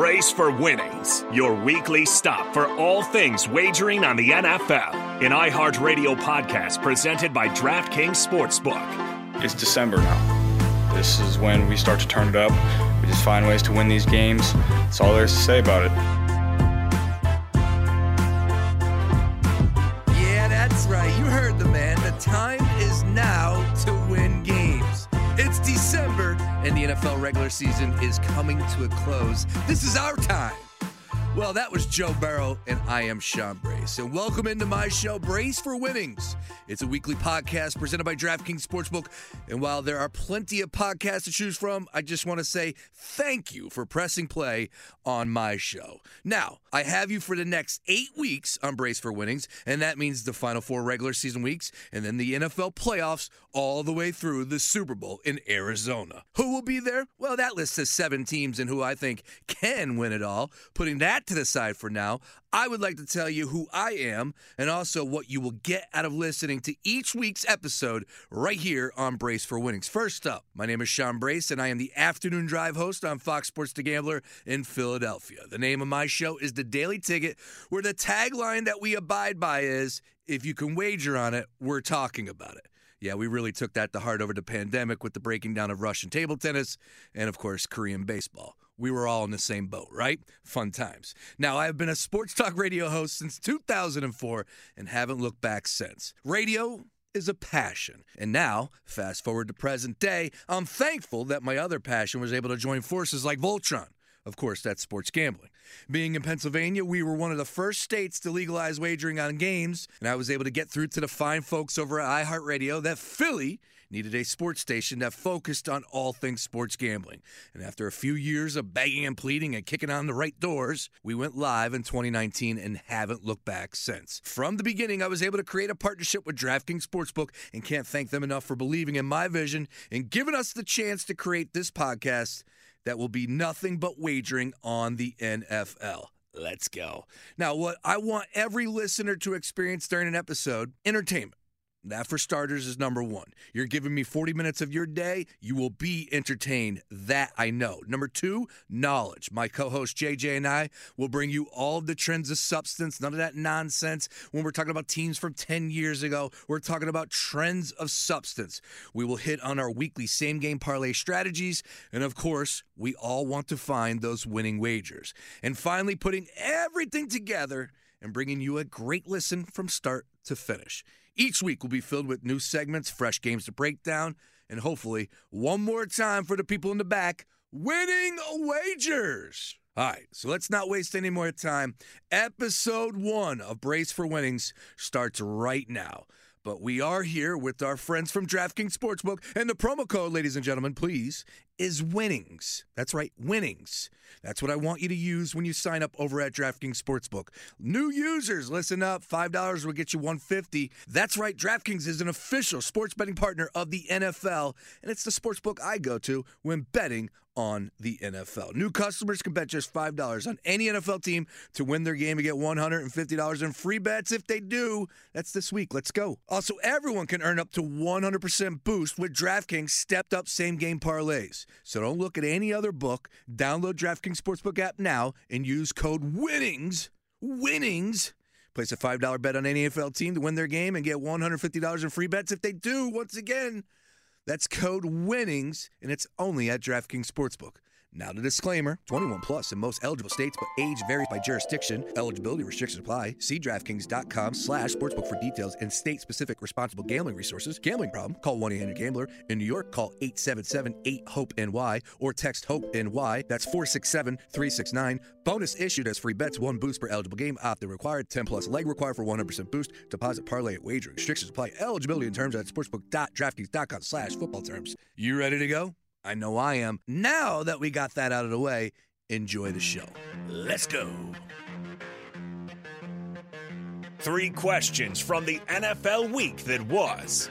Brace for Winnings, your weekly stop for all things wagering on the NFL. An iHeartRadio podcast presented by DraftKings Sportsbook. It's December now. This is when we start to turn it up. We just find ways to win these games. That's all there is to say about it. Yeah, that's right. You heard the man. The time and the NFL regular season is coming to a close. This is our time. Well, that was Joe Burrow, and I am Sean Brace. And welcome into my show, Brace for Winnings. It's a weekly podcast presented by DraftKings Sportsbook. And while there are plenty of podcasts to choose from, I just want to say thank you for pressing play on my show. Now, I have you for the next eight weeks on Brace for Winnings, and that means the final four regular season weeks, and then the NFL playoffs all the way through the Super Bowl in Arizona. Who will be there? Well, that list says seven teams and who I think can win it all. Putting that to the side for now, I would like to tell you who I am and also what you will get out of listening to each week's episode right here on Brace for Winnings. First up, my name is Sean Brace, and I am the afternoon drive host on Fox Sports The Gambler in Philadelphia. The name of my show is The Daily Ticket, where the tagline that we abide by is if you can wager on it, we're talking about it. Yeah, we really took that to heart over the pandemic with the breaking down of Russian table tennis and, of course, Korean baseball. We were all in the same boat, right? Fun times. Now, I have been a sports talk radio host since 2004 and haven't looked back since. Radio is a passion. And now, fast forward to present day, I'm thankful that my other passion was able to join forces like Voltron. Of course, that's sports gambling. Being in Pennsylvania, we were one of the first states to legalize wagering on games, and I was able to get through to the fine folks over at iHeartRadio that Philly needed a sports station that focused on all things sports gambling. And after a few years of begging and pleading and kicking on the right doors, we went live in 2019 and haven't looked back since. From the beginning, I was able to create a partnership with DraftKings Sportsbook and can't thank them enough for believing in my vision and giving us the chance to create this podcast that will be nothing but wagering on the NFL. Let's go. Now, what I want every listener to experience during an episode entertainment. That, for starters, is number one. You're giving me 40 minutes of your day. You will be entertained. That I know. Number two, knowledge. My co host JJ and I will bring you all the trends of substance, none of that nonsense. When we're talking about teams from 10 years ago, we're talking about trends of substance. We will hit on our weekly same game parlay strategies. And of course, we all want to find those winning wagers. And finally, putting everything together and bringing you a great listen from start to finish. Each week will be filled with new segments, fresh games to break down, and hopefully, one more time for the people in the back winning wagers. All right, so let's not waste any more time. Episode one of Brace for Winnings starts right now. But we are here with our friends from DraftKings Sportsbook, and the promo code, ladies and gentlemen, please, is winnings. That's right, winnings. That's what I want you to use when you sign up over at DraftKings Sportsbook. New users, listen up. $5 will get you 150. That's right, DraftKings is an official sports betting partner of the NFL, and it's the sportsbook I go to when betting on the NFL. New customers can bet just $5 on any NFL team to win their game and get $150 in free bets if they do. That's this week. Let's go. Also, everyone can earn up to 100% boost with DraftKings stepped up same game parlays. So don't look at any other book. Download DraftKings Sportsbook app now and use code WINNINGS. Winnings. Place a $5 bet on any NFL team to win their game and get $150 in free bets if they do. Once again, that's code WINNINGS, and it's only at DraftKings Sportsbook. Now the disclaimer 21 plus in most eligible states, but age varies by jurisdiction. Eligibility restrictions apply. See DraftKings.com slash sportsbook for details and state specific responsible gambling resources. Gambling problem? Call 1 800 Gambler. In New York, call 877 8 HOPE NY or text HOPE NY. That's 467 369. Bonus issued as free bets, one boost per eligible game. Opt in required. 10 plus leg required for 100% boost. Deposit parlay at wager. Restrictions apply. Eligibility and terms at sportsbook.draftkings.com slash football terms. You ready to go? I know I am. Now that we got that out of the way, enjoy the show. Let's go. Three questions from the NFL week that was.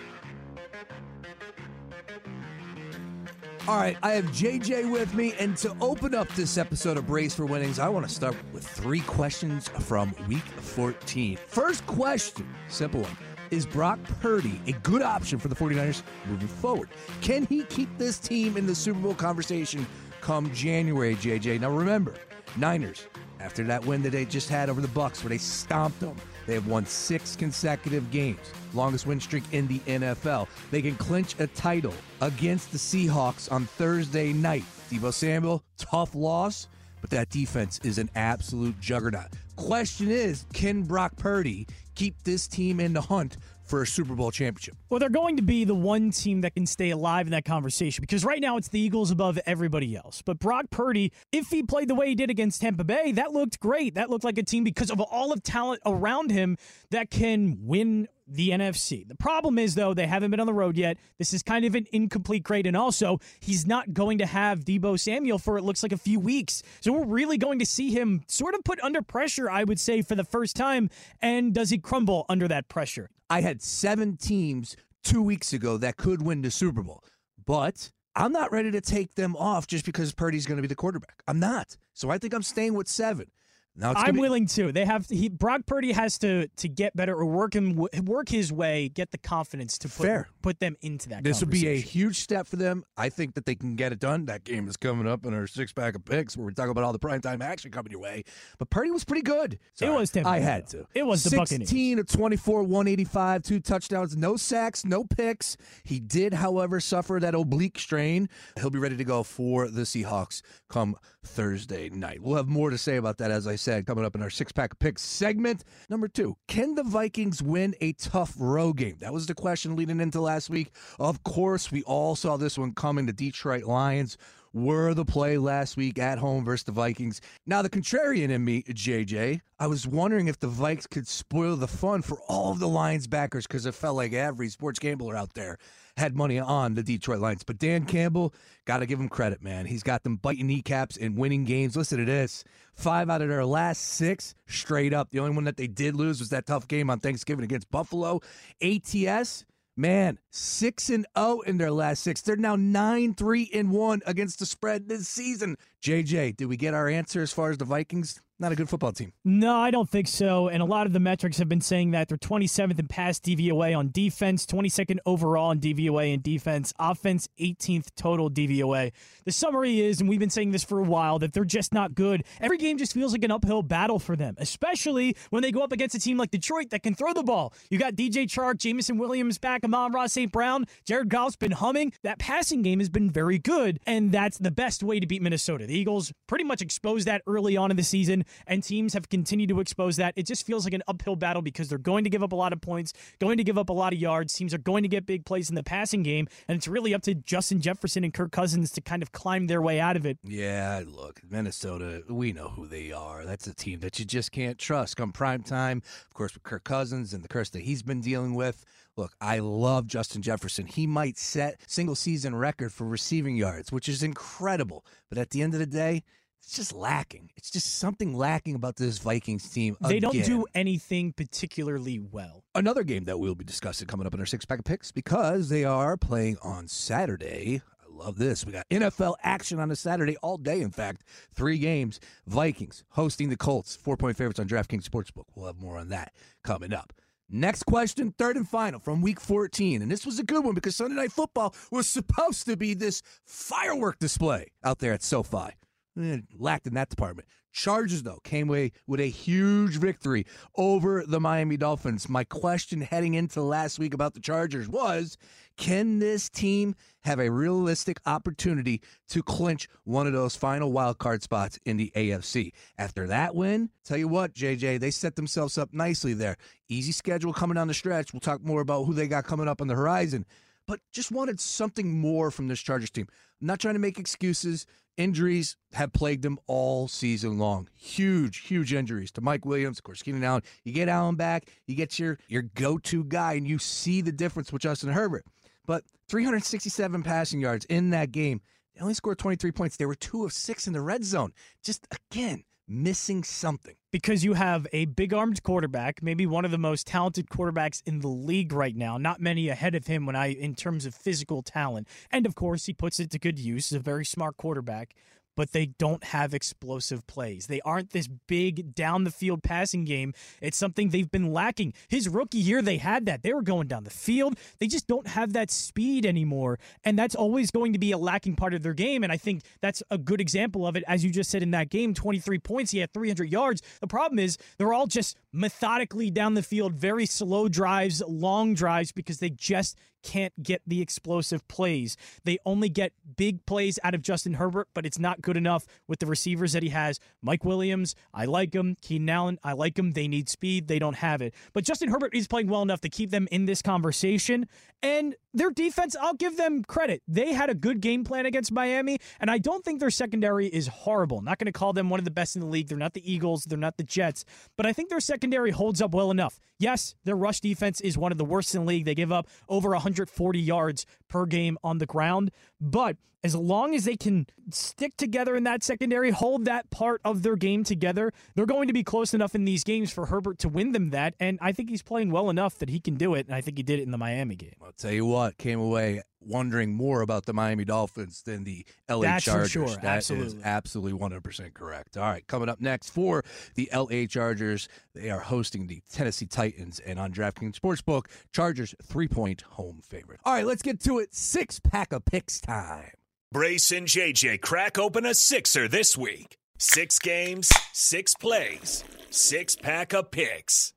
All right, I have JJ with me, and to open up this episode of Brace for Winnings, I want to start with three questions from week 14. First question, simple one. Is Brock Purdy a good option for the 49ers moving forward? Can he keep this team in the Super Bowl conversation come January, JJ. Now remember, Niners, after that win that they just had over the Bucks where they stomped them, they have won six consecutive games, longest win streak in the NFL. They can clinch a title against the Seahawks on Thursday night. Deebo Samuel, tough loss, but that defense is an absolute juggernaut. Question is, can Brock Purdy keep this team in the hunt for a Super Bowl championship? Well, they're going to be the one team that can stay alive in that conversation because right now it's the Eagles above everybody else. But Brock Purdy, if he played the way he did against Tampa Bay, that looked great. That looked like a team because of all of talent around him that can win the NFC. The problem is, though, they haven't been on the road yet. This is kind of an incomplete grade. And also, he's not going to have Deebo Samuel for it looks like a few weeks. So we're really going to see him sort of put under pressure, I would say, for the first time. And does he crumble under that pressure? I had seven teams two weeks ago that could win the Super Bowl, but I'm not ready to take them off just because Purdy's going to be the quarterback. I'm not. So I think I'm staying with seven. Now I'm be- willing to. They have he Brock Purdy has to to get better or work him work his way, get the confidence to put Fair. put them into that. This would be a huge step for them. I think that they can get it done. That game is coming up in our six pack of picks where we're talking about all the primetime action coming your way. But Purdy was pretty good. Sorry, it was. Temporary, I had to. It was the 16 Buccaneers. of 24, 185, two touchdowns, no sacks, no picks. He did, however, suffer that oblique strain. He'll be ready to go for the Seahawks come Thursday night. We'll have more to say about that, as I said, coming up in our six pack picks segment. Number two, can the Vikings win a tough road game? That was the question leading into last week. Of course, we all saw this one coming. The Detroit Lions were the play last week at home versus the Vikings. Now, the contrarian in me, JJ, I was wondering if the Vikes could spoil the fun for all of the Lions backers because it felt like every sports gambler out there had money on the Detroit Lions. But Dan Campbell, got to give him credit, man. He's got them biting kneecaps and winning games. Listen to this five out of their last six straight up. The only one that they did lose was that tough game on Thanksgiving against Buffalo. ATS, man, 6 and 0 in their last six. They're now 9 3 and 1 against the spread this season. JJ, did we get our answer as far as the Vikings? Not a good football team. No, I don't think so. And a lot of the metrics have been saying that they're 27th in pass DVOA on defense, 22nd overall in DVOA in defense, offense 18th total DVOA. The summary is, and we've been saying this for a while, that they're just not good. Every game just feels like an uphill battle for them, especially when they go up against a team like Detroit that can throw the ball. You got DJ Chark, Jameson Williams back, Amon-Ra St. Brown, Jared Goff's been humming. That passing game has been very good, and that's the best way to beat Minnesota. The Eagles pretty much exposed that early on in the season, and teams have continued to expose that. It just feels like an uphill battle because they're going to give up a lot of points, going to give up a lot of yards. Teams are going to get big plays in the passing game, and it's really up to Justin Jefferson and Kirk Cousins to kind of climb their way out of it. Yeah, look, Minnesota, we know who they are. That's a team that you just can't trust come prime time. Of course, with Kirk Cousins and the curse that he's been dealing with. Look, I love Justin Jefferson. He might set single season record for receiving yards, which is incredible. But at the end of the day, it's just lacking. It's just something lacking about this Vikings team. Again. They don't do anything particularly well. Another game that we'll be discussing coming up in our six pack of picks because they are playing on Saturday. I love this. We got NFL action on a Saturday all day. In fact, three games. Vikings hosting the Colts, four point favorites on DraftKings Sportsbook. We'll have more on that coming up. Next question, third and final from week 14. And this was a good one because Sunday Night Football was supposed to be this firework display out there at SoFi. It lacked in that department. Chargers, though, came away with a huge victory over the Miami Dolphins. My question heading into last week about the Chargers was can this team have a realistic opportunity to clinch one of those final wild card spots in the AFC? After that win, tell you what, JJ, they set themselves up nicely there. Easy schedule coming down the stretch. We'll talk more about who they got coming up on the horizon but just wanted something more from this Chargers team. I'm not trying to make excuses. Injuries have plagued them all season long. Huge, huge injuries to Mike Williams, of course, Keenan Allen. You get Allen back, you get your your go-to guy, and you see the difference with Justin Herbert. But 367 passing yards in that game. They only scored 23 points. They were two of six in the red zone. Just again, missing something. Because you have a big armed quarterback, maybe one of the most talented quarterbacks in the league right now. Not many ahead of him when I in terms of physical talent. And of course, he puts it to good use. He's a very smart quarterback. But they don't have explosive plays. They aren't this big down the field passing game. It's something they've been lacking. His rookie year, they had that. They were going down the field. They just don't have that speed anymore. And that's always going to be a lacking part of their game. And I think that's a good example of it. As you just said in that game, 23 points, he had 300 yards. The problem is they're all just methodically down the field, very slow drives, long drives, because they just can't get the explosive plays. They only get big plays out of Justin Herbert, but it's not good enough with the receivers that he has. Mike Williams, I like him. Keenan Allen, I like him. They need speed. They don't have it. But Justin Herbert is playing well enough to keep them in this conversation. And their defense, I'll give them credit. They had a good game plan against Miami, and I don't think their secondary is horrible. Not going to call them one of the best in the league. They're not the Eagles, they're not the Jets, but I think their secondary holds up well enough. Yes, their rush defense is one of the worst in the league. They give up over 140 yards per game on the ground, but as long as they can stick together in that secondary, hold that part of their game together, they're going to be close enough in these games for Herbert to win them that. And I think he's playing well enough that he can do it. And I think he did it in the Miami game. I'll tell you what, came away wondering more about the Miami Dolphins than the LA That's Chargers. for sure. That absolutely. is absolutely 100% correct. All right, coming up next for the LA Chargers, they are hosting the Tennessee Titans, and on DraftKings Sportsbook, Chargers three point home favorite. All right, let's get to it. Six pack of picks time. Brace and JJ crack open a sixer this week. Six games, six plays, six pack of picks.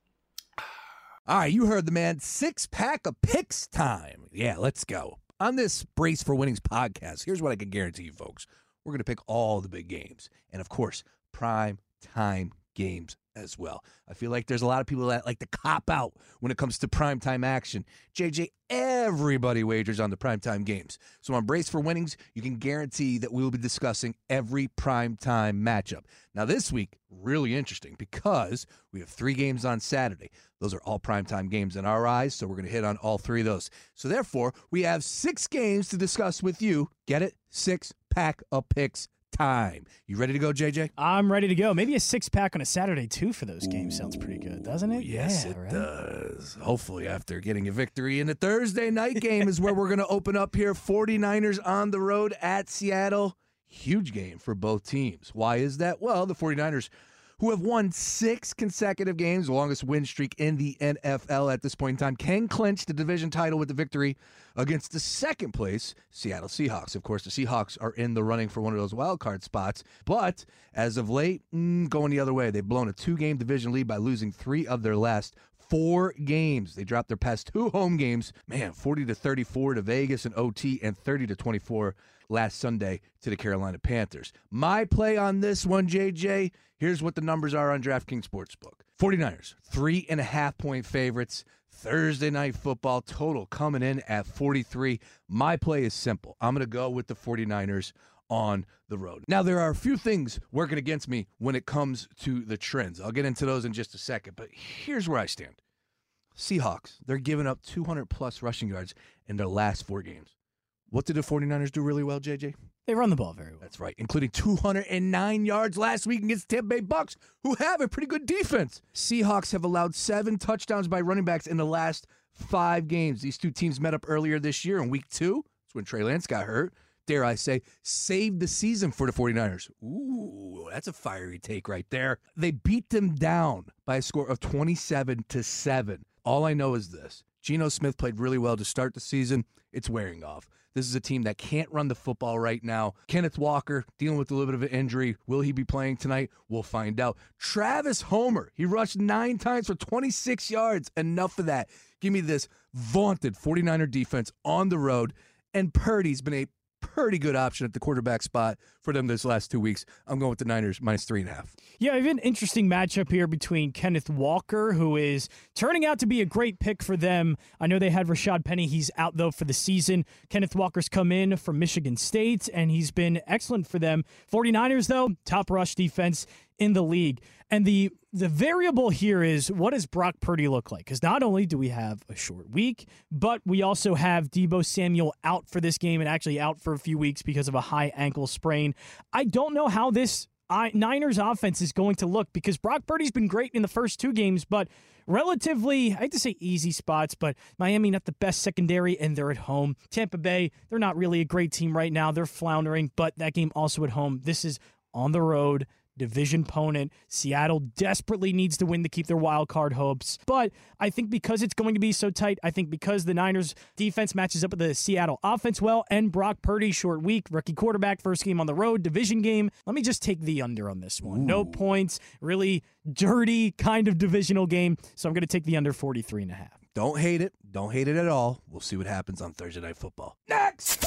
All right, you heard the man. Six pack of picks time. Yeah, let's go. On this Brace for Winnings podcast, here's what I can guarantee you, folks. We're going to pick all the big games. And of course, prime time games as well. I feel like there's a lot of people that like to cop out when it comes to primetime action. JJ, everybody wagers on the primetime games. So on Brace for Winnings, you can guarantee that we will be discussing every primetime matchup. Now, this week, really interesting because we have three games on Saturday. Those are all primetime games in our eyes, so we're going to hit on all three of those. So therefore, we have six games to discuss with you. Get it? Six pack of picks time. You ready to go, JJ? I'm ready to go. Maybe a six pack on a Saturday, too, for those games. Sounds pretty good, doesn't it? Yes, yeah, it right? does. Hopefully, after getting a victory in the Thursday night game, is where we're going to open up here. 49ers on the road at Seattle. Huge game for both teams. Why is that? Well, the 49ers, who have won six consecutive games, the longest win streak in the NFL at this point in time, can clinch the division title with the victory against the second place Seattle Seahawks. Of course, the Seahawks are in the running for one of those wild card spots, but as of late, mm, going the other way. They've blown a two game division lead by losing three of their last four games. They dropped their past two home games, man, 40 to 34 to Vegas and OT and 30 to 24 last Sunday to the Carolina Panthers. My play on this one, JJ, here's what the numbers are on DraftKings Sportsbook. 49ers, three and a half point favorites. Thursday night football total coming in at 43. My play is simple. I'm going to go with the 49ers on the road. Now, there are a few things working against me when it comes to the trends. I'll get into those in just a second, but here's where I stand. Seahawks, they're giving up 200 plus rushing yards in their last four games. What did the 49ers do really well, JJ? They run the ball very well. That's right, including 209 yards last week against Tampa Bay Bucks, who have a pretty good defense. Seahawks have allowed seven touchdowns by running backs in the last five games. These two teams met up earlier this year in week two. That's when Trey Lance got hurt. Dare I say, saved the season for the 49ers. Ooh, that's a fiery take right there. They beat them down by a score of 27 to 7. All I know is this Geno Smith played really well to start the season. It's wearing off. This is a team that can't run the football right now. Kenneth Walker dealing with a little bit of an injury. Will he be playing tonight? We'll find out. Travis Homer, he rushed nine times for 26 yards. Enough of that. Give me this vaunted 49er defense on the road. And Purdy's been a pretty good option at the quarterback spot for them this last two weeks. I'm going with the Niners minus three and a half. Yeah, we have an interesting matchup here between Kenneth Walker, who is turning out to be a great pick for them. I know they had Rashad Penny. He's out, though, for the season. Kenneth Walker's come in from Michigan State, and he's been excellent for them. 49ers, though, top rush defense in the league. And the the variable here is what does Brock Purdy look like? Because not only do we have a short week, but we also have Deebo Samuel out for this game and actually out for a few weeks because of a high ankle sprain. I don't know how this I, Niners offense is going to look because Brock Purdy's been great in the first two games, but relatively, I hate to say easy spots, but Miami not the best secondary, and they're at home. Tampa Bay, they're not really a great team right now. They're floundering, but that game also at home. This is on the road division opponent. Seattle desperately needs to win to keep their wild card hopes. But I think because it's going to be so tight, I think because the Niners defense matches up with the Seattle offense well and Brock Purdy short week, rookie quarterback, first game on the road, division game. Let me just take the under on this one. Ooh. No points, really dirty kind of divisional game. So I'm going to take the under 43 and a half. Don't hate it. Don't hate it at all. We'll see what happens on Thursday Night Football. Next!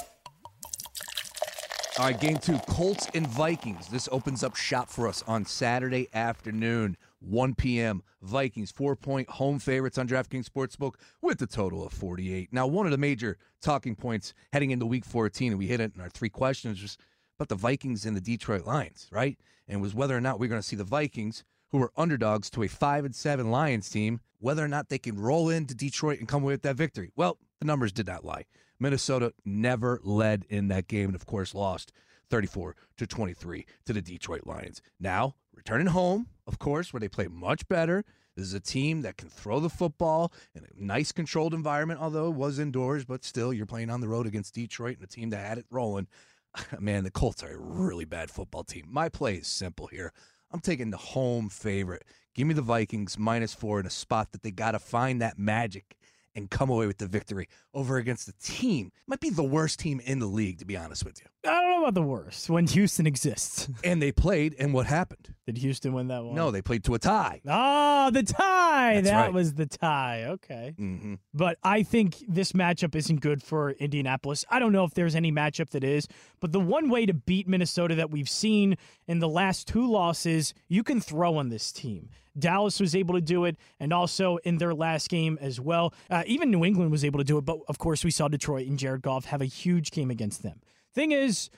All right, game two Colts and Vikings. This opens up shop for us on Saturday afternoon, 1 p.m. Vikings, four point home favorites on DraftKings Sportsbook with a total of 48. Now, one of the major talking points heading into week 14, and we hit it in our three questions, was about the Vikings and the Detroit Lions, right? And was whether or not we're going to see the Vikings, who are underdogs to a 5 and 7 Lions team, whether or not they can roll into Detroit and come away with that victory. Well, the numbers did not lie. Minnesota never led in that game and, of course, lost 34 to 23 to the Detroit Lions. Now, returning home, of course, where they play much better. This is a team that can throw the football in a nice controlled environment, although it was indoors, but still, you're playing on the road against Detroit and a team that had it rolling. Man, the Colts are a really bad football team. My play is simple here. I'm taking the home favorite. Give me the Vikings minus four in a spot that they got to find that magic and come away with the victory over against the team. Might be the worst team in the league, to be honest with you. I don't know about the worst when Houston exists. and they played, and what happened? Did Houston win that one? No, they played to a tie. Oh, the tie. That's that right. was the tie. Okay. Mm-hmm. But I think this matchup isn't good for Indianapolis. I don't know if there's any matchup that is, but the one way to beat Minnesota that we've seen in the last two losses, you can throw on this team. Dallas was able to do it, and also in their last game as well. Uh, even New England was able to do it, but of course, we saw Detroit and Jared Goff have a huge game against them. Thing is,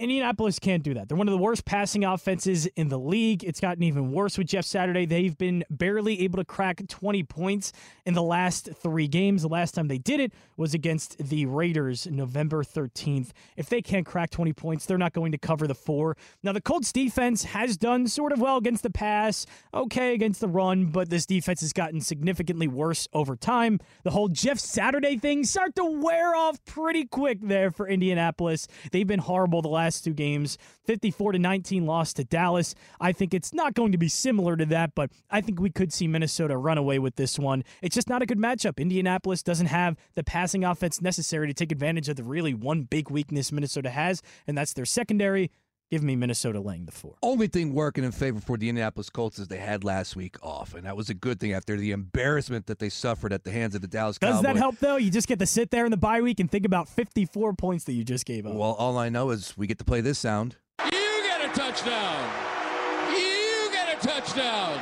Indianapolis can't do that. They're one of the worst passing offenses in the league. It's gotten even worse with Jeff Saturday. They've been barely able to crack 20 points in the last three games. The last time they did it was against the Raiders November 13th. If they can't crack 20 points, they're not going to cover the four. Now, the Colts defense has done sort of well against the pass, okay against the run, but this defense has gotten significantly worse over time. The whole Jeff Saturday thing start to wear off pretty quick there for Indianapolis. They've been horrible the last last two games 54 to 19 loss to Dallas. I think it's not going to be similar to that, but I think we could see Minnesota run away with this one. It's just not a good matchup. Indianapolis doesn't have the passing offense necessary to take advantage of the really one big weakness Minnesota has, and that's their secondary. Give me Minnesota laying the four. Only thing working in favor for the Indianapolis Colts is they had last week off, and that was a good thing after the embarrassment that they suffered at the hands of the Dallas Cowboys. Does Cowboys. that help though? You just get to sit there in the bye week and think about 54 points that you just gave up. Well, all I know is we get to play this sound. You get a touchdown. You get a touchdown.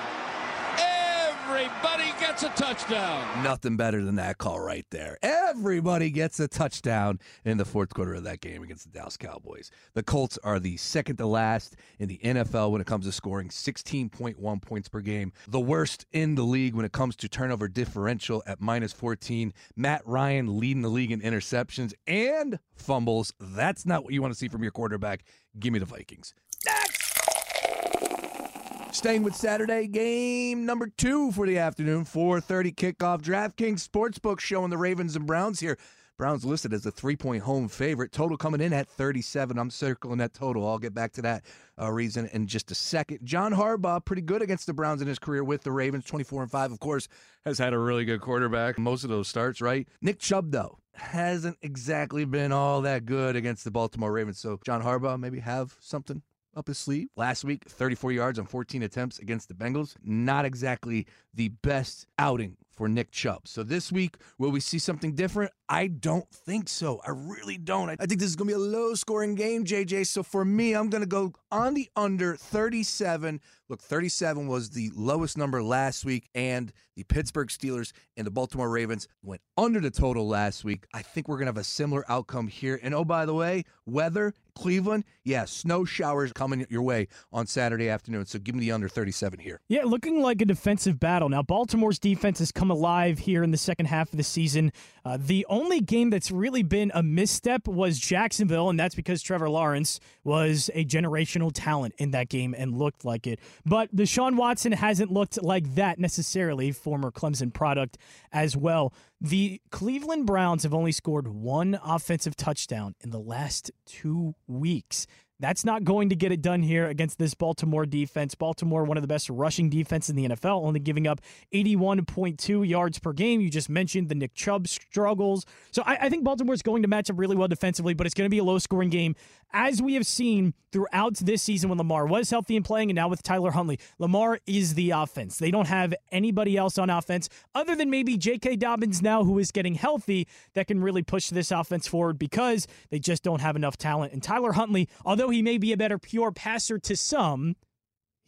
Everybody gets a touchdown. Nothing better than that call right there. Everybody gets a touchdown in the fourth quarter of that game against the Dallas Cowboys. The Colts are the second to last in the NFL when it comes to scoring 16.1 points per game. The worst in the league when it comes to turnover differential at minus 14. Matt Ryan leading the league in interceptions and fumbles. That's not what you want to see from your quarterback. Give me the Vikings. Staying with Saturday game number two for the afternoon, 4:30 kickoff. DraftKings Sportsbook showing the Ravens and Browns here. Browns listed as a three-point home favorite. Total coming in at 37. I'm circling that total. I'll get back to that uh, reason in just a second. John Harbaugh, pretty good against the Browns in his career with the Ravens, 24 and five. Of course, has had a really good quarterback most of those starts. Right. Nick Chubb though hasn't exactly been all that good against the Baltimore Ravens. So John Harbaugh maybe have something up his sleeve. Last week, 34 yards on 14 attempts against the Bengals. Not exactly the best outing for Nick Chubb. So this week, will we see something different? I don't think so. I really don't. I think this is going to be a low scoring game, JJ. So for me, I'm going to go on the under 37. Look, 37 was the lowest number last week, and the Pittsburgh Steelers and the Baltimore Ravens went under the total last week. I think we're going to have a similar outcome here. And oh, by the way, weather Cleveland, yeah, snow showers coming your way on Saturday afternoon. So give me the under 37 here. Yeah, looking like a defensive battle. Now, Baltimore's defense has come alive here in the second half of the season. Uh, the only game that's really been a misstep was Jacksonville, and that's because Trevor Lawrence was a generational talent in that game and looked like it. But Deshaun Watson hasn't looked like that necessarily, former Clemson product as well. The Cleveland Browns have only scored one offensive touchdown in the last two weeks. That's not going to get it done here against this Baltimore defense. Baltimore, one of the best rushing defense in the NFL, only giving up 81.2 yards per game. You just mentioned the Nick Chubb struggles. So I, I think Baltimore is going to match up really well defensively, but it's going to be a low scoring game. As we have seen throughout this season when Lamar was healthy and playing, and now with Tyler Huntley, Lamar is the offense. They don't have anybody else on offense other than maybe J.K. Dobbins now, who is getting healthy, that can really push this offense forward because they just don't have enough talent. And Tyler Huntley, although he may be a better pure passer to some,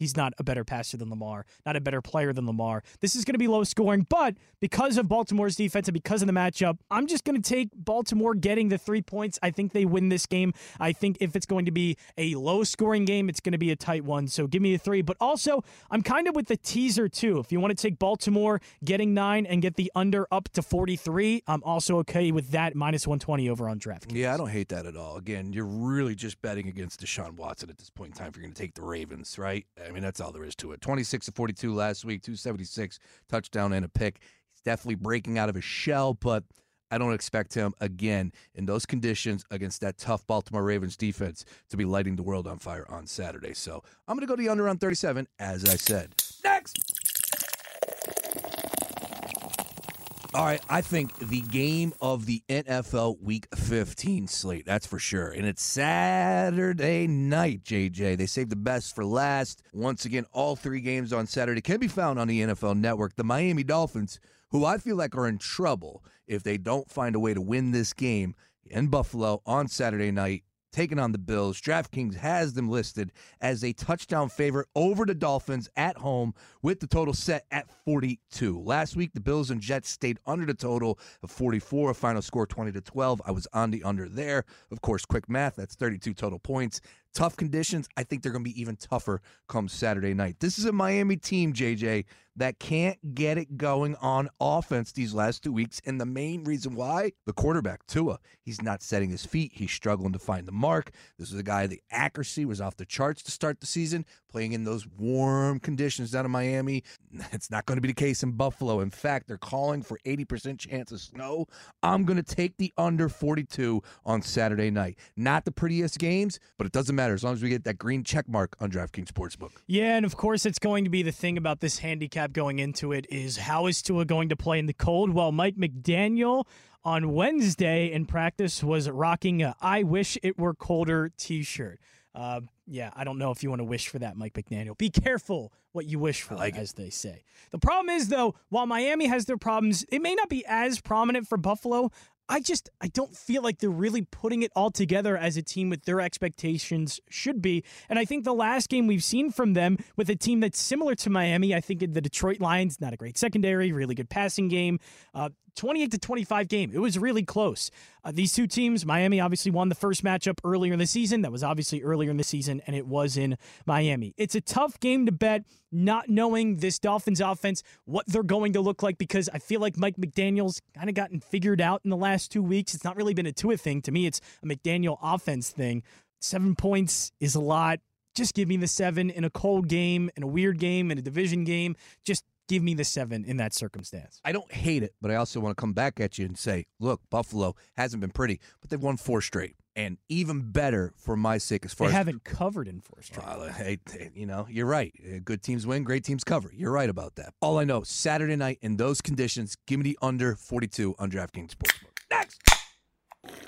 He's not a better passer than Lamar, not a better player than Lamar. This is going to be low scoring, but because of Baltimore's defense and because of the matchup, I'm just going to take Baltimore getting the three points. I think they win this game. I think if it's going to be a low scoring game, it's going to be a tight one. So give me a three. But also, I'm kind of with the teaser too. If you want to take Baltimore getting nine and get the under up to 43, I'm also okay with that minus 120 over on draft. Yeah, I don't hate that at all. Again, you're really just betting against Deshaun Watson at this point in time if you're going to take the Ravens, right? Mean, that's all there is to it. 26 to 42 last week, 276 touchdown and a pick. He's definitely breaking out of his shell, but I don't expect him again in those conditions against that tough Baltimore Ravens defense to be lighting the world on fire on Saturday. So I'm going to go to the under on 37, as I said. Next. All right, I think the game of the NFL Week 15 slate, that's for sure. And it's Saturday night, JJ. They saved the best for last. Once again, all three games on Saturday can be found on the NFL Network. The Miami Dolphins, who I feel like are in trouble if they don't find a way to win this game in Buffalo on Saturday night taking on the Bills. DraftKings has them listed as a touchdown favorite over the Dolphins at home with the total set at 42. Last week, the Bills and Jets stayed under the total of 44, a final score 20 to 12. I was on the under there. Of course, quick math, that's 32 total points. Tough conditions. I think they're going to be even tougher come Saturday night. This is a Miami team, JJ, that can't get it going on offense these last two weeks. And the main reason why, the quarterback, Tua, he's not setting his feet. He's struggling to find the mark. This is a guy, the accuracy was off the charts to start the season, playing in those warm conditions down in Miami. It's not going to be the case in Buffalo. In fact, they're calling for 80% chance of snow. I'm going to take the under 42 on Saturday night. Not the prettiest games, but it doesn't matter as long as we get that green check mark on DraftKings Sportsbook. Yeah, and of course, it's going to be the thing about this handicap going into it is how is Tua going to play in the cold? Well, Mike McDaniel on Wednesday in practice was rocking a I wish it were colder t shirt. Uh, yeah, I don't know if you want to wish for that, Mike McDaniel. Be careful what you wish for, like as they say. The problem is, though, while Miami has their problems, it may not be as prominent for Buffalo. I just I don't feel like they're really putting it all together as a team with their expectations should be. And I think the last game we've seen from them with a team that's similar to Miami, I think the Detroit Lions, not a great secondary, really good passing game. Uh, 28 to 25 game. It was really close. Uh, these two teams, Miami obviously won the first matchup earlier in the season. That was obviously earlier in the season, and it was in Miami. It's a tough game to bet, not knowing this Dolphins offense, what they're going to look like, because I feel like Mike McDaniel's kind of gotten figured out in the last two weeks. It's not really been a Tua thing. To me, it's a McDaniel offense thing. Seven points is a lot. Just give me the seven in a cold game, in a weird game, in a division game. Just give me the seven in that circumstance. I don't hate it, but I also want to come back at you and say, look, Buffalo hasn't been pretty, but they've won four straight. And even better for my sake, as far they as haven't covered in four straight. Well, hey, you know, you're right. Uh, Good teams win, great teams cover. You're right about that. All I know, Saturday night in those conditions, give me the under 42 on DraftKings Sportsbook. Next.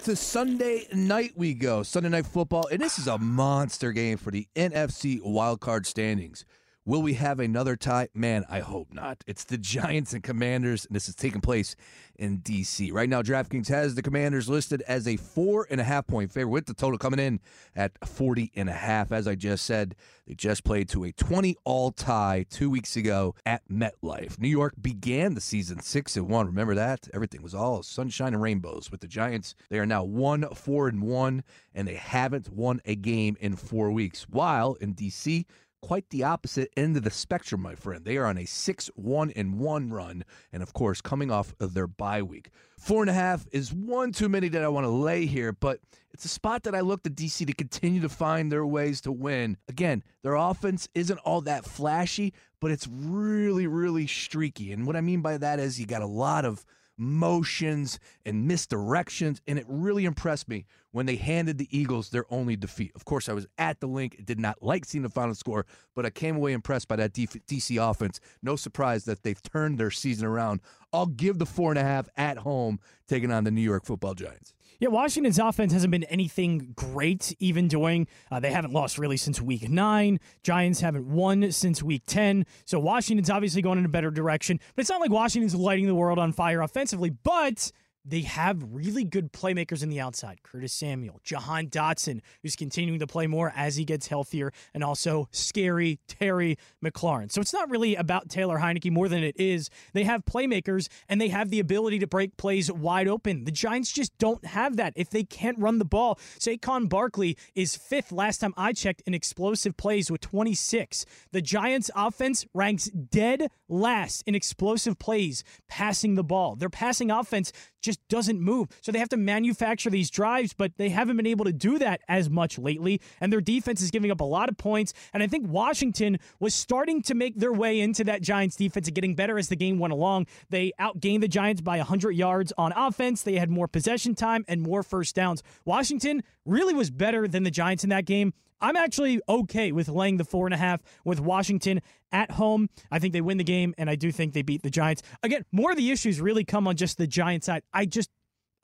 To Sunday night we go. Sunday night football, and this is a monster game for the NFC wildcard standings. Will we have another tie? Man, I hope not. It's the Giants and Commanders, and this is taking place in D.C. Right now, DraftKings has the Commanders listed as a four and a half point favorite, with the total coming in at 40 and a half. As I just said, they just played to a 20 all tie two weeks ago at MetLife. New York began the season six and one. Remember that? Everything was all sunshine and rainbows with the Giants. They are now one, four, and one, and they haven't won a game in four weeks. While in D.C., quite the opposite end of the spectrum, my friend. They are on a 6 1 and 1 run, and of course, coming off of their bye week. Four and a half is one too many that I want to lay here, but it's a spot that I look to DC to continue to find their ways to win. Again, their offense isn't all that flashy, but it's really, really streaky. And what I mean by that is you got a lot of motions and misdirections. And it really impressed me when they handed the Eagles their only defeat. Of course, I was at the Linc, did not like seeing the final score, but I came away impressed by that DC offense. No surprise that they've turned their season around. I'll give the four and a half at home, taking on the New York football Giants. Yeah, Washington's offense hasn't been anything great, even during. Uh, they haven't lost really since week nine. Giants haven't won since week 10. So Washington's obviously going in a better direction. But it's not like Washington's lighting the world on fire offensively. But they have really good playmakers in the outside. Curtis Samuel, Jahan Dotson, who's continuing to play more as he gets healthier, and also scary Terry McLaurin. So it's not really about Taylor Heinicke more than it is. They have playmakers and they have the ability to break plays wide open. The Giants just don't have that if they can't run the ball. Saquon Barkley is fifth last time I checked in explosive plays with 26. The Giants offense ranks dead last in explosive plays passing the ball. Their passing offense just doesn't move. So they have to manufacture these drives, but they haven't been able to do that as much lately. And their defense is giving up a lot of points. And I think Washington was starting to make their way into that Giants defense and getting better as the game went along. They outgained the Giants by 100 yards on offense. They had more possession time and more first downs. Washington really was better than the Giants in that game. I'm actually okay with laying the four and a half with Washington at home. I think they win the game, and I do think they beat the Giants. Again, more of the issues really come on just the Giants side. I just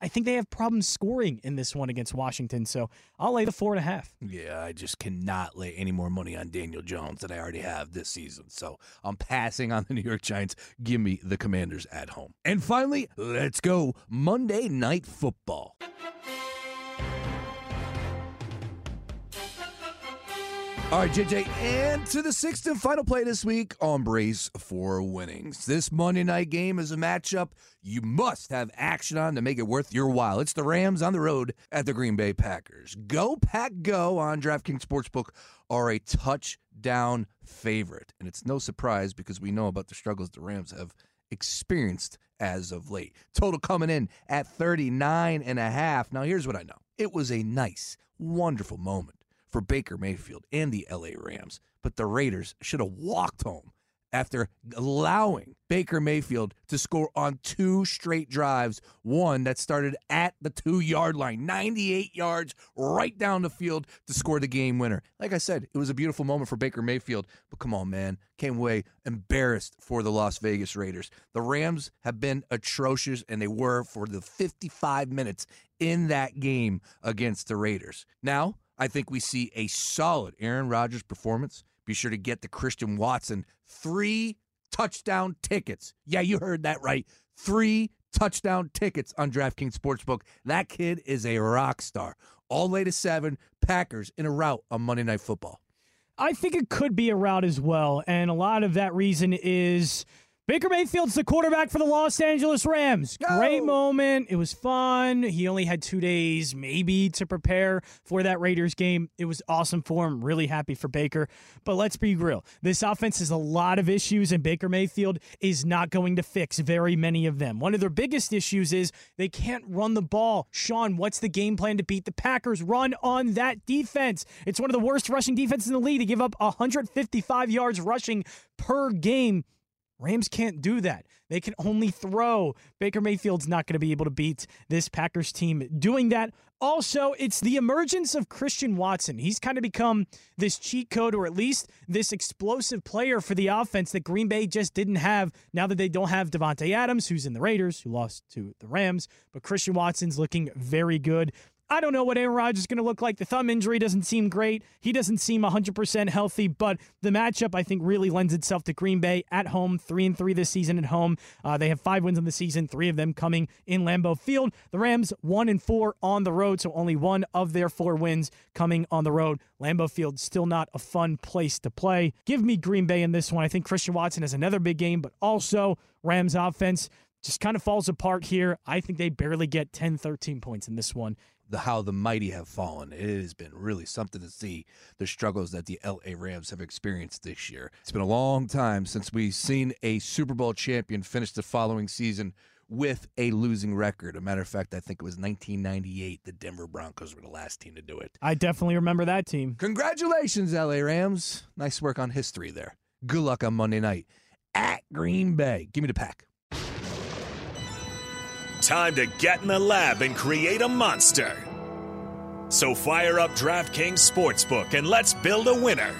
I think they have problems scoring in this one against Washington, so I'll lay the four and a half. Yeah, I just cannot lay any more money on Daniel Jones than I already have this season. So I'm passing on the New York Giants. Give me the Commanders at home. And finally, let's go Monday Night Football. All right, JJ, and to the sixth and final play this week on Brace for Winnings. This Monday night game is a matchup you must have action on to make it worth your while. It's the Rams on the road at the Green Bay Packers. Go, Pack, go on DraftKings Sportsbook are a touchdown favorite. And it's no surprise because we know about the struggles the Rams have experienced as of late. Total coming in at 39 and a half. Now, here's what I know it was a nice, wonderful moment for Baker Mayfield and the LA Rams, but the Raiders should have walked home after allowing Baker Mayfield to score on two straight drives. One that started at the two yard line, 98 yards right down the field to score the game winner. Like I said, it was a beautiful moment for Baker Mayfield, but come on, man. Came away embarrassed for the Las Vegas Raiders. The Rams have been atrocious, and they were for the 55 minutes in that game against the Raiders. Now, I think we see a solid Aaron Rodgers performance. Be sure to get the Christian Watson three touchdown tickets. Yeah, you heard that right. Three touchdown tickets on DraftKings Sportsbook. That kid is a rock star. All late to seven, Packers in a rout on Monday Night Football. I think it could be a route as well. And a lot of that reason is Baker Mayfield's the quarterback for the Los Angeles Rams. Go! Great moment. It was fun. He only had two days, maybe, to prepare for that Raiders game. It was awesome for him. Really happy for Baker. But let's be real. This offense has a lot of issues, and Baker Mayfield is not going to fix very many of them. One of their biggest issues is they can't run the ball. Sean, what's the game plan to beat the Packers? Run on that defense. It's one of the worst rushing defenses in the league to give up 155 yards rushing per game Rams can't do that. They can only throw. Baker Mayfield's not going to be able to beat this Packers team doing that. Also, it's the emergence of Christian Watson. He's kind of become this cheat code, or at least this explosive player for the offense that Green Bay just didn't have now that they don't have Davante Adams, who's in the Raiders, who lost to the Rams. But Christian Watson's looking very good. I don't know what Aaron Rodgers is going to look like. The thumb injury doesn't seem great. He doesn't seem 100% healthy, but the matchup I think really lends itself to Green Bay at home, 3 and 3 this season at home. Uh, they have 5 wins in the season, 3 of them coming in Lambeau Field. The Rams 1 and 4 on the road, so only one of their 4 wins coming on the road. Lambeau Field still not a fun place to play. Give me Green Bay in this one. I think Christian Watson has another big game, but also Rams offense just kind of falls apart here. I think they barely get 10, 13 points in this one. The how the mighty have fallen. It has been really something to see the struggles that the LA Rams have experienced this year. It's been a long time since we've seen a Super Bowl champion finish the following season with a losing record. A matter of fact, I think it was 1998. The Denver Broncos were the last team to do it. I definitely remember that team. Congratulations, LA Rams. Nice work on history there. Good luck on Monday night at Green Bay. Give me the pack. Time to get in the lab and create a monster. So fire up DraftKings Sportsbook and let's build a winner.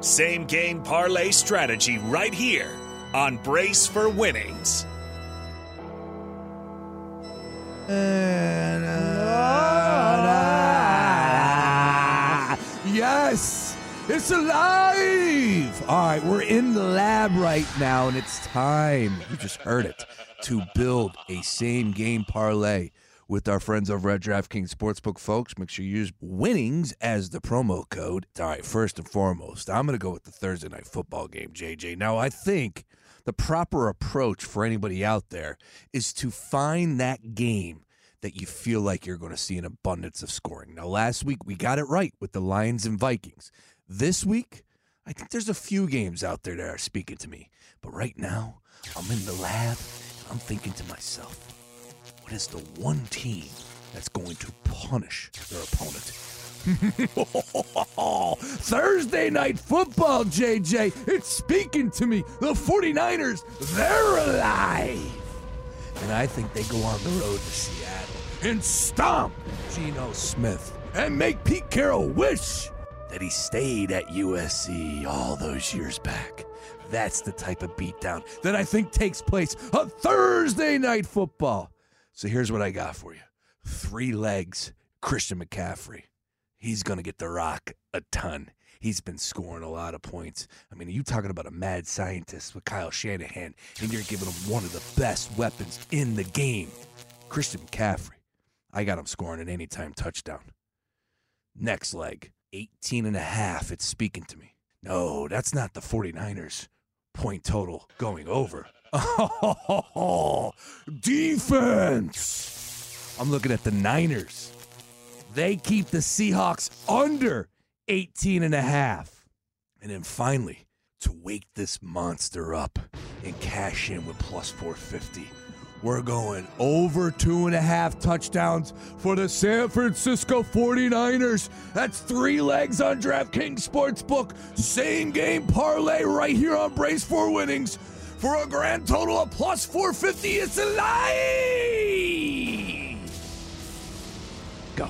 Same game parlay strategy right here on Brace for Winnings. Uh, yes, it's alive. All right, we're in the lab right now, and it's time. You just heard it to build a same game parlay with our friends over at DraftKings Sportsbook, folks. Make sure you use winnings as the promo code. All right, first and foremost, I'm going to go with the Thursday night football game, JJ. Now, I think the proper approach for anybody out there is to find that game that you feel like you're going to see an abundance of scoring. Now, last week we got it right with the Lions and Vikings. This week, I think there's a few games out there that are speaking to me. But right now, I'm in the lab I'm thinking to myself, what is the one team that's going to punish their opponent? Thursday night football, JJ. It's speaking to me. The 49ers, they're alive. And I think they go on the road to Seattle and stomp Geno Smith and make Pete Carroll wish that he stayed at USC all those years back. That's the type of beatdown that I think takes place on Thursday night football. So here's what I got for you three legs, Christian McCaffrey. He's going to get the rock a ton. He's been scoring a lot of points. I mean, are you talking about a mad scientist with Kyle Shanahan, and you're giving him one of the best weapons in the game? Christian McCaffrey. I got him scoring an anytime touchdown. Next leg, 18 and a half. It's speaking to me. No, that's not the 49ers. Point total going over. Defense. I'm looking at the Niners. They keep the Seahawks under 18 and a half. And then finally, to wake this monster up and cash in with plus 450. We're going over two and a half touchdowns for the San Francisco 49ers. That's three legs on DraftKings Sportsbook. Same game parlay right here on Brace for Winnings for a grand total of plus 450. It's alive! Go.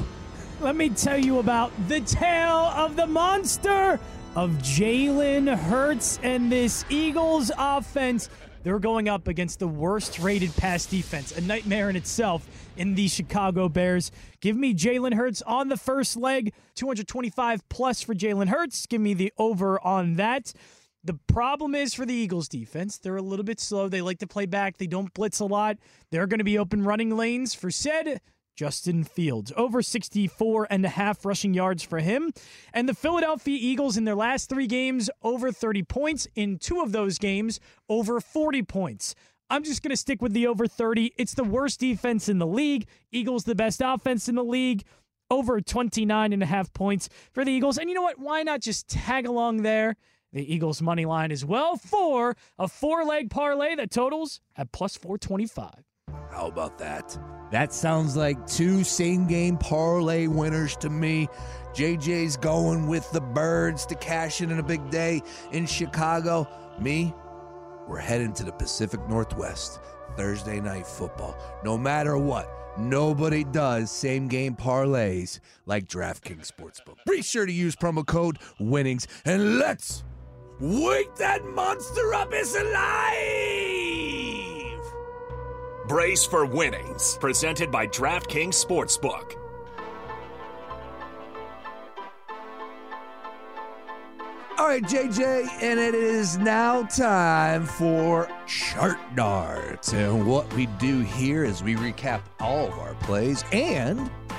Let me tell you about the tale of the monster of Jalen Hurts and this Eagles offense. They're going up against the worst rated pass defense, a nightmare in itself in the Chicago Bears. Give me Jalen Hurts on the first leg, 225 plus for Jalen Hurts. Give me the over on that. The problem is for the Eagles defense, they're a little bit slow. They like to play back. They don't blitz a lot. They're going to be open running lanes for said Justin Fields. Over 64 and a half rushing yards for him. And the Philadelphia Eagles in their last three games, over 30 points. In two of those games, over 40 points. I'm just going to stick with the over 30. It's the worst defense in the league. Eagles, the best offense in the league. Over 29 and a half points for the Eagles. And you know what? Why not just tag along there? The Eagles' money line as well for a four leg parlay that totals at plus 425. How about that? That sounds like two same game parlay winners to me. JJ's going with the birds to cash in in a big day in Chicago. Me, we're heading to the Pacific Northwest. Thursday night football. No matter what, nobody does same game parlays like DraftKings Sportsbook. Be sure to use promo code winnings and let's wake that monster up. It's alive! Brace for winnings, presented by DraftKings Sportsbook. All right, JJ, and it is now time for Chart Darts. And what we do here is we recap all of our plays, and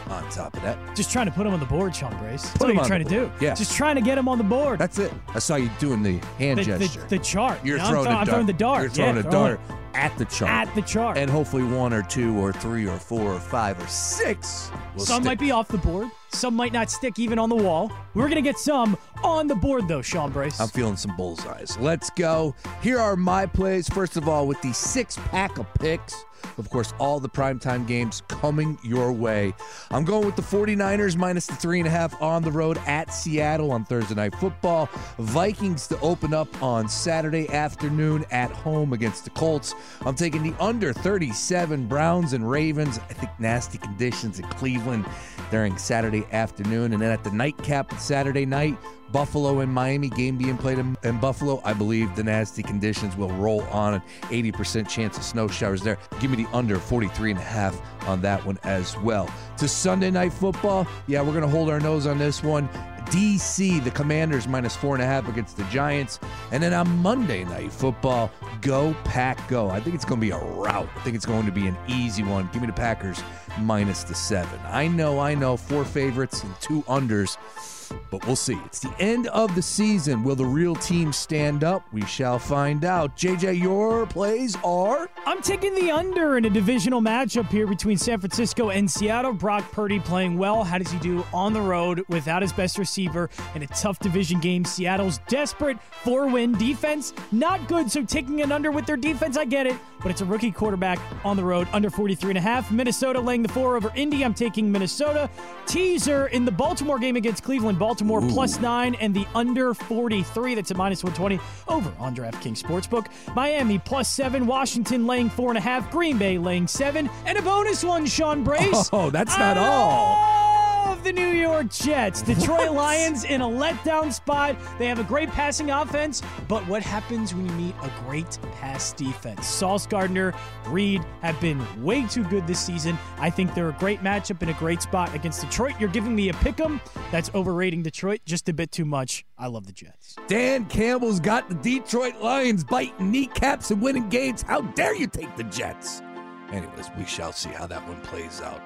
on top of that, Just trying to put him on the board, Sean Brace. That's Put what you're trying to do. Yeah. Just trying to get him on the board. that's it. I saw you doing the hand the, gesture. the, the chart. You're You know, throwing, I'm, a I'm dart. throwing the dart. You're throwing yeah, a throwing dart at the chart. at the chart. and hopefully one or two or three or four or five or six will some stick. might be off the board. Some might not stick even on the wall. We're going to get some on the board, though, Sean Brace. I'm feeling some bullseyes. Let's go. Here are my plays. First of all, with the six pack of picks. Of course, all the primetime games coming your way. I'm going with the 49ers minus the three and a half on the road at Seattle on Thursday Night Football. Vikings to open up on Saturday afternoon at home against the Colts. I'm taking the under 37 Browns and Ravens. I think nasty conditions in Cleveland during Saturday afternoon. And then at the nightcap Saturday night, Buffalo and Miami game being played in, in, Buffalo. I believe the nasty conditions will roll on an 80% chance of snow showers there. Give me the under 43 and a half on that one as well. To Sunday night football, yeah, we're going to hold our nose on this one. DC, the Commanders minus four and a half against the Giants. And then on Monday night football, go pack go. I think it's going to be a rout. I think it's going to be an easy one. Give me the Packers minus the seven. I know, I know, four favorites and two unders but we'll see. It's the end of the season. Will the real team stand up? We shall find out. JJ, your plays are? I'm taking the under in a divisional matchup here between San Francisco and Seattle. Brock Purdy playing well. How does he do on the road without his best receiver in a tough division game? Seattle's desperate four win defense, not good. So taking an under with their defense, I get it, but it's a rookie quarterback on the road, under 43 and a half. Minnesota laying the four over Indy. I'm taking Minnesota. Teaser in the Baltimore game against Cleveland. Baltimore plus nine and the under 43. That's at minus 120 over on DraftKings Sportsbook. Miami plus seven. Washington laying four and a half. Green Bay laying seven. And a bonus one, Sean Brace. Oh, that's not I all. The New York Jets. Detroit Lions in a letdown spot. They have a great passing offense, but what happens when you meet a great pass defense? Sauce Gardner, Reed have been way too good this season. I think they're a great matchup in a great spot against Detroit. You're giving me a pick 'em. That's overrating Detroit just a bit too much. I love the Jets. Dan Campbell's got the Detroit Lions biting kneecaps and winning games. How dare you take the Jets? Anyways, we shall see how that one plays out.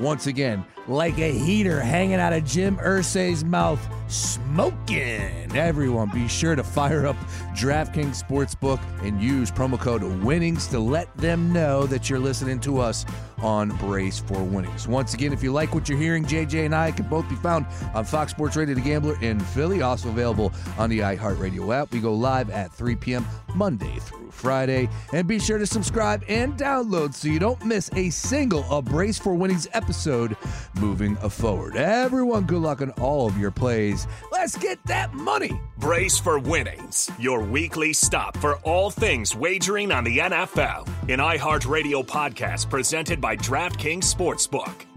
Once again, like a heater hanging out of Jim Irsay's mouth, smoking. Everyone, be sure to fire up DraftKings Sportsbook and use promo code WINNINGS to let them know that you're listening to us on Brace for Winnings. Once again, if you like what you're hearing, JJ and I can both be found on Fox Sports Radio The Gambler in Philly, also available on the iHeartRadio app. We go live at 3 p.m. Monday through Friday. And be sure to subscribe and download so you don't miss a single of Brace for Winnings episode moving forward. Everyone, good luck on all of your plays. Let's get that money. Brace for Winnings, your weekly stop for all things wagering on the NFL. An iHeartRadio podcast presented by DraftKings Sportsbook.